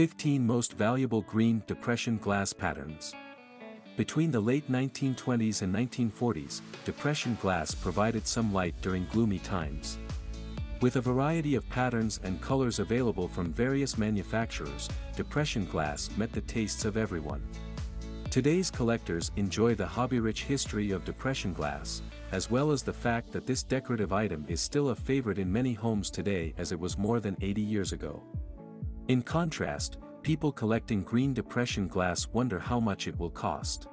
15 Most Valuable Green Depression Glass Patterns Between the late 1920s and 1940s, depression glass provided some light during gloomy times. With a variety of patterns and colors available from various manufacturers, depression glass met the tastes of everyone. Today's collectors enjoy the hobby-rich history of depression glass, as well as the fact that this decorative item is still a favorite in many homes today as it was more than 80 years ago. In contrast, people collecting green depression glass wonder how much it will cost.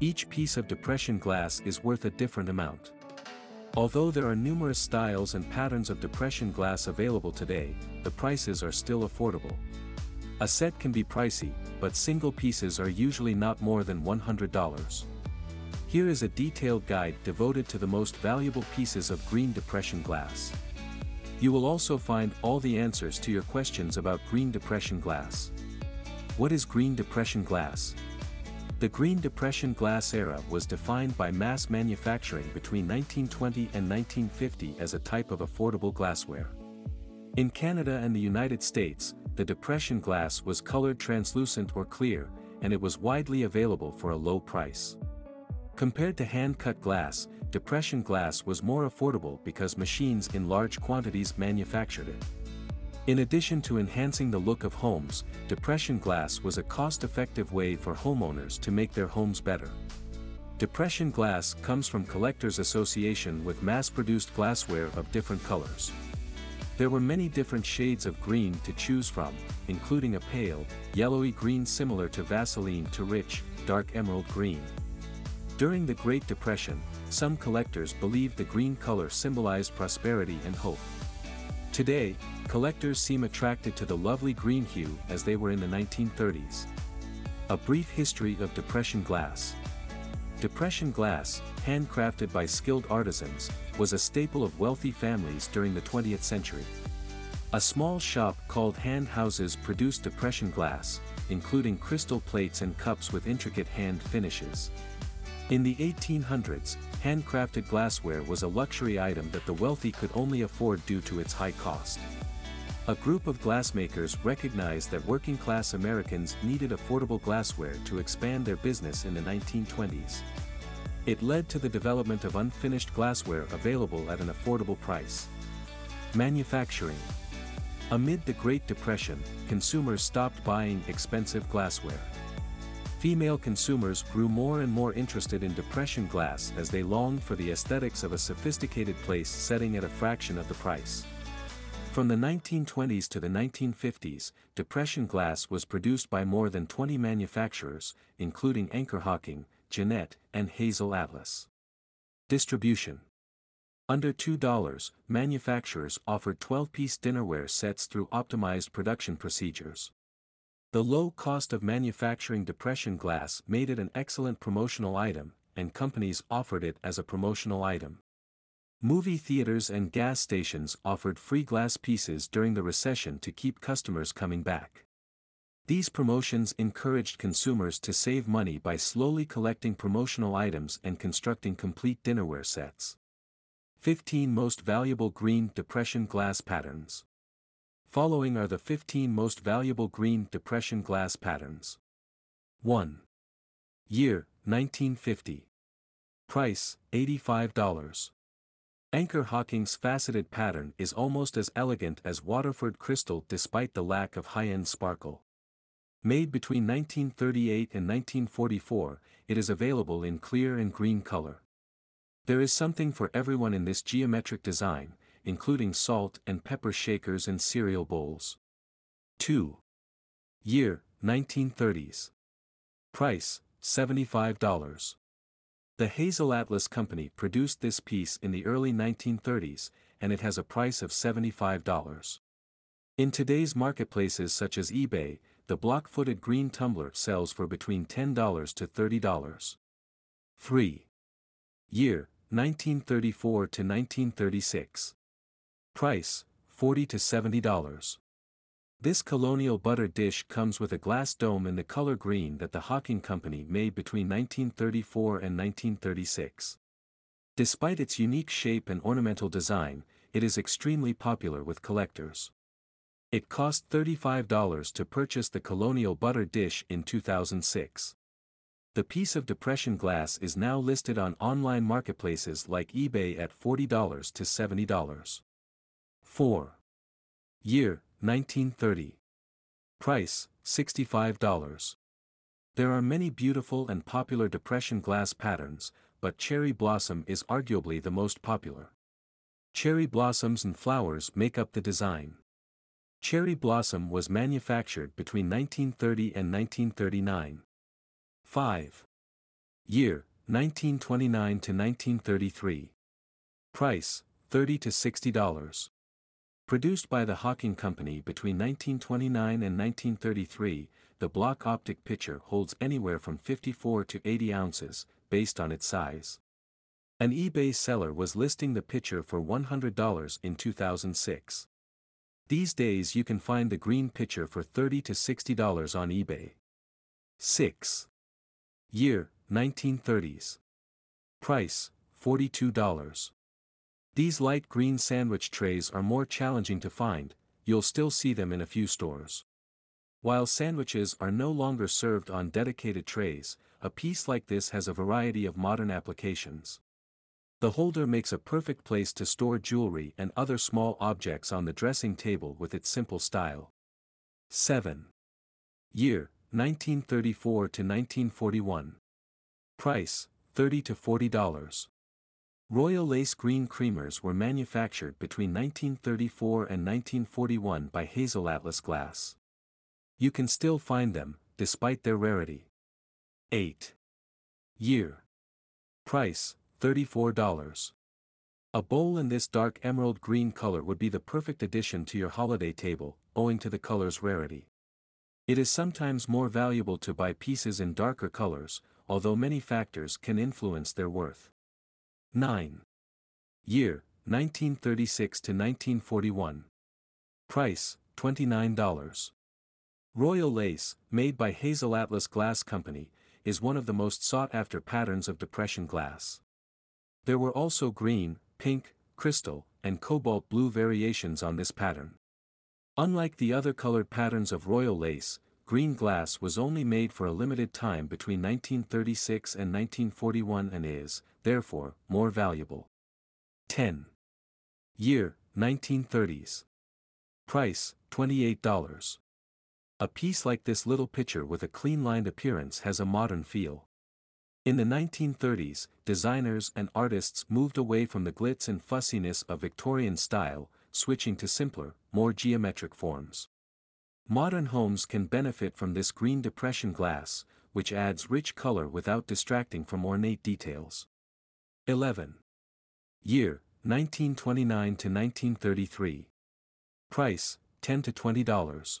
Each piece of depression glass is worth a different amount. Although there are numerous styles and patterns of depression glass available today, the prices are still affordable. A set can be pricey, but single pieces are usually not more than $100. Here is a detailed guide devoted to the most valuable pieces of green depression glass. You will also find all the answers to your questions about green depression glass. What is green depression glass? The Green Depression glass era was defined by mass manufacturing between 1920 and 1950 as a type of affordable glassware. In Canada and the United States, the Depression glass was colored translucent or clear, and it was widely available for a low price. Compared to hand-cut glass, depression glass was more affordable because machines in large quantities manufactured it. In addition to enhancing the look of homes, depression glass was a cost-effective way for homeowners to make their homes better. Depression glass comes from collectors' association with mass-produced glassware of different colors. There were many different shades of green to choose from, including a pale, yellowy green similar to Vaseline to rich, dark emerald green. During the Great Depression, some collectors believed the green color symbolized prosperity and hope. Today, collectors seem attracted to the lovely green hue as they were in the 1930s. A brief history of Depression glass. Depression glass, handcrafted by skilled artisans, was a staple of wealthy families during the 20th century. A small shop called Hand Houses produced depression glass, including crystal plates and cups with intricate hand finishes. In the 1800s, handcrafted glassware was a luxury item that the wealthy could only afford due to its high cost. A group of glassmakers recognized that working-class Americans needed affordable glassware to expand their business in the 1920s. It led to the development of unfinished glassware available at an affordable price. Manufacturing Amid the Great Depression, consumers stopped buying expensive glassware. Female consumers grew more and more interested in depression glass as they longed for the aesthetics of a sophisticated place setting at a fraction of the price. From the 1920s to the 1950s, depression glass was produced by more than 20 manufacturers, including Anchor Hocking, Jeannette, and Hazel Atlas. Distribution Under $2, manufacturers offered 12-piece dinnerware sets through optimized production procedures. The low cost of manufacturing depression glass made it an excellent promotional item, and companies offered it as a promotional item. Movie theaters and gas stations offered free glass pieces during the recession to keep customers coming back. These promotions encouraged consumers to save money by slowly collecting promotional items and constructing complete dinnerware sets. 15 Most Valuable Green Depression Glass Patterns Following are the 15 most valuable green depression glass patterns. 1. Year, 1950. Price, $85. Anchor Hocking's faceted pattern is almost as elegant as Waterford crystal despite the lack of high-end sparkle. Made between 1938 and 1944, it is available in clear and green color. There is something for everyone in this geometric design, including salt and pepper shakers and cereal bowls. 2. Year, 1930s. Price, $75. The Hazel Atlas Company produced this piece in the early 1930s, and it has a price of $75. In today's marketplaces such as eBay, the block-footed green tumbler sells for between $10 to $30. 3. Year, 1934 to 1936. Price, 40 to $70. This colonial butter dish comes with a glass dome in the color green that the Hocking Company made between 1934 and 1936. Despite its unique shape and ornamental design, it is extremely popular with collectors. It cost $35 to purchase the Colonial Butter Dish in 2006. The piece of depression glass is now listed on online marketplaces like eBay at $40 to $70. 4. Year, 1930. Price, $65. There are many beautiful and popular depression glass patterns, but cherry blossom is arguably the most popular. Cherry blossoms and flowers make up the design. Cherry blossom was manufactured between 1930 and 1939. 5. Year, 1929 to 1933. Price, 30 to $60. Produced by the Hocking Company between 1929 and 1933, the block optic pitcher holds anywhere from 54 to 80 ounces, based on its size. An eBay seller was listing the pitcher for $100 in 2006. These days you can find the green pitcher for 30 to $60 on eBay. 6. Year, 1930s. Price, $42. These light green sandwich trays are more challenging to find, you'll still see them in a few stores. While sandwiches are no longer served on dedicated trays, a piece like this has a variety of modern applications. The holder makes a perfect place to store jewelry and other small objects on the dressing table with its simple style. 7. Year, 1934 to 1941. Price, 30 to $40. Royal Lace Green Creamers were manufactured between 1934 and 1941 by Hazel Atlas Glass. You can still find them, despite their rarity. 8. Year. Price, $34. A bowl in this dark emerald green color would be the perfect addition to your holiday table, owing to the color's rarity. It is sometimes more valuable to buy pieces in darker colors, although many factors can influence their worth. 9. Year, 1936 to 1941. Price, $29. Royal Lace, made by Hazel Atlas Glass Company, is one of the most sought-after patterns of depression glass. There were also green, pink, crystal, and cobalt blue variations on this pattern. Unlike the other colored patterns of royal lace, green glass was only made for a limited time between 1936 and 1941 and is, therefore, more valuable. 10. Year, 1930s. Price, $28. A piece like this little pitcher with a clean-lined appearance has a modern feel. In the 1930s, designers and artists moved away from the glitz and fussiness of Victorian style, switching to simpler, more geometric forms. Modern homes can benefit from this green depression glass, which adds rich color without distracting from ornate details. 11. Year, 1929 to 1933. Price, 10 to $20.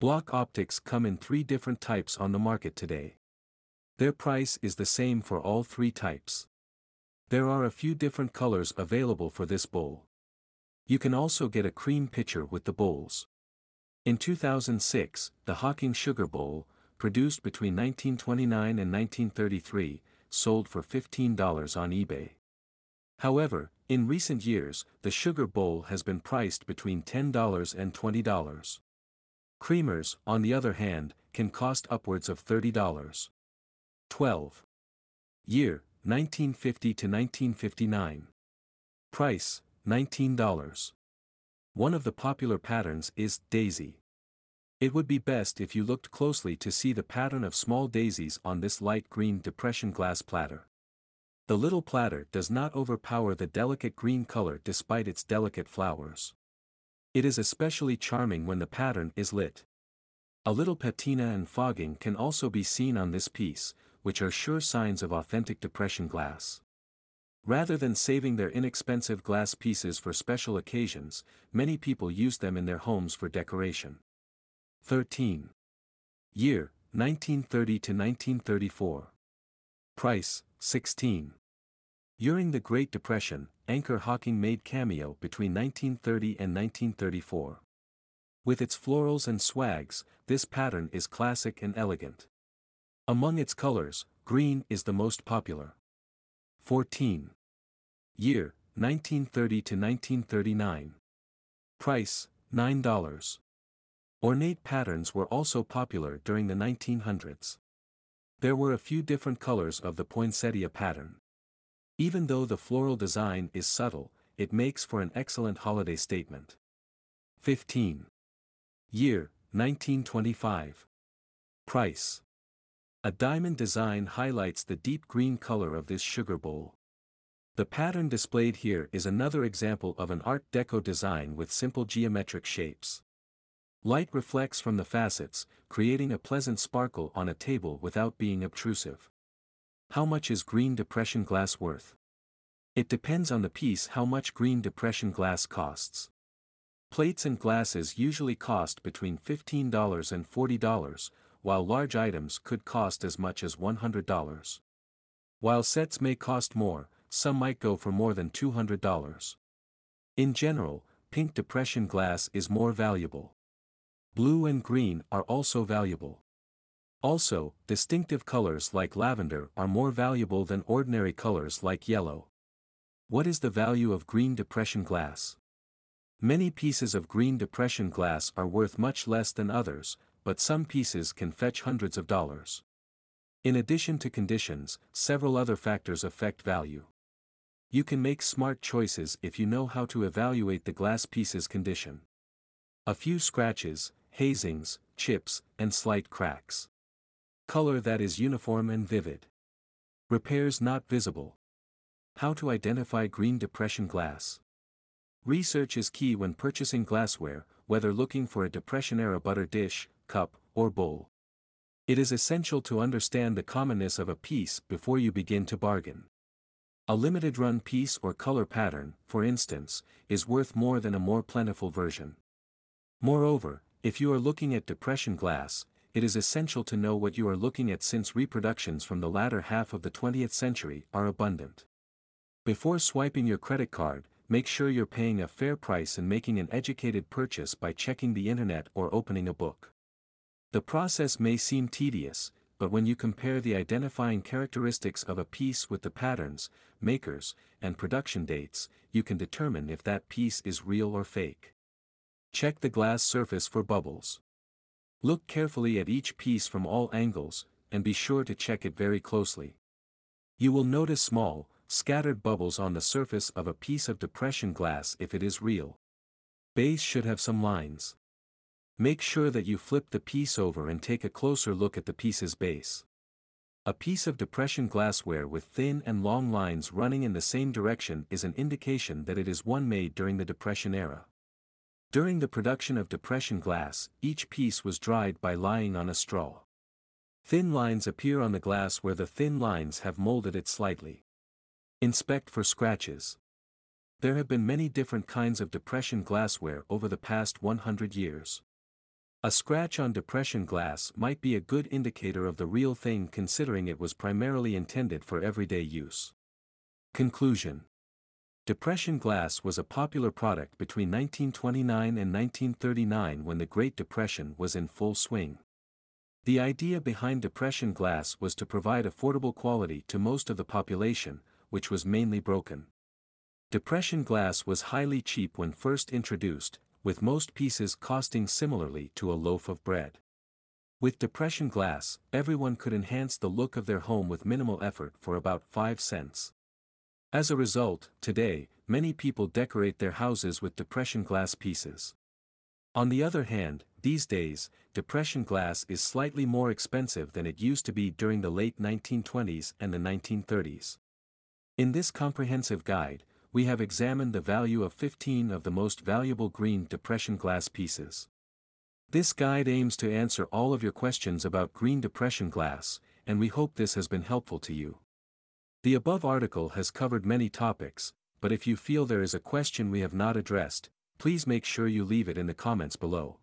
Block optics come in three different types on the market today. Their price is the same for all three types. There are a few different colors available for this bowl. You can also get a cream pitcher with the bowls. In 2006, the Hocking Sugar Bowl, produced between 1929 and 1933, sold for $15 on eBay. However, in recent years, the Sugar Bowl has been priced between $10 and $20. Creamers, on the other hand, can cost upwards of $30. 12. Year, 1950 to 1959. Price, $19. One of the popular patterns is Daisy. It would be best if you looked closely to see the pattern of small daisies on this light green depression glass platter. The little platter does not overpower the delicate green color despite its delicate flowers. It is especially charming when the pattern is lit. A little patina and fogging can also be seen on this piece, which are sure signs of authentic depression glass. Rather than saving their inexpensive glass pieces for special occasions, many people use them in their homes for decoration. 13. Year, 1930 to 1934. Price, 16. During the Great Depression, Anchor Hocking made cameo between 1930 and 1934. With its florals and swags, this pattern is classic and elegant. Among its colors, green is the most popular. 14. Year, 1930 to 1939. Price, $9. Ornate patterns were also popular during the 1900s. There were a few different colors of the poinsettia pattern. Even though the floral design is subtle, it makes for an excellent holiday statement. 15. Year, 1925. Price. A diamond design highlights the deep green color of this sugar bowl. The pattern displayed here is another example of an Art Deco design with simple geometric shapes. Light reflects from the facets, creating a pleasant sparkle on a table without being obtrusive. How much is green depression glass worth? It depends on the piece how much green depression glass costs. Plates and glasses usually cost between $15 and $40, while large items could cost as much as $100. While sets may cost more, some might go for more than $200. In general, pink depression glass is more valuable. Blue and green are also valuable. Also, distinctive colors like lavender are more valuable than ordinary colors like yellow. What is the value of green depression glass? Many pieces of green depression glass are worth much less than others, but some pieces can fetch hundreds of dollars. In addition to conditions, several other factors affect value. You can make smart choices if you know how to evaluate the glass piece's condition. A few scratches, hazings, chips, and slight cracks. Color that is uniform and vivid. Repairs not visible. How to identify green depression glass. Research is key when purchasing glassware, whether looking for a Depression-era butter dish, cup, or bowl. It is essential to understand the commonness of a piece before you begin to bargain. A limited run piece or color pattern, for instance, is worth more than a more plentiful version. Moreover, if you are looking at depression glass, it is essential to know what you are looking at since reproductions from the latter half of the 20th century are abundant. Before swiping your credit card, make sure you're paying a fair price and making an educated purchase by checking the internet or opening a book. The process may seem tedious, but when you compare the identifying characteristics of a piece with the patterns, makers, and production dates, you can determine if that piece is real or fake. Check the glass surface for bubbles. Look carefully at each piece from all angles, and be sure to check it very closely. You will notice small, scattered bubbles on the surface of a piece of depression glass if it is real. Base should have some lines. Make sure that you flip the piece over and take a closer look at the piece's base. A piece of depression glassware with thin and long lines running in the same direction is an indication that it is one made during the Depression era. During the production of depression glass, each piece was dried by lying on a straw. Thin lines appear on the glass where the thin lines have molded it slightly. Inspect for scratches. There have been many different kinds of depression glassware over the past 100 years. A scratch on depression glass might be a good indicator of the real thing considering it was primarily intended for everyday use. Conclusion Depression glass was a popular product between 1929 and 1939 when the Great Depression was in full swing. The idea behind depression glass was to provide affordable quality to most of the population, which was mainly broken. Depression glass was highly cheap when first introduced, with most pieces costing similarly to a loaf of bread. With depression glass, everyone could enhance the look of their home with minimal effort for about 5 cents. As a result, today, many people decorate their houses with depression glass pieces. On the other hand, these days, depression glass is slightly more expensive than it used to be during the late 1920s and the 1930s. In this comprehensive guide, we have examined the value of 15 of the most valuable green depression glass pieces. This guide aims to answer all of your questions about green depression glass, and we hope this has been helpful to you. The above article has covered many topics, but if you feel there is a question we have not addressed, please make sure you leave it in the comments below.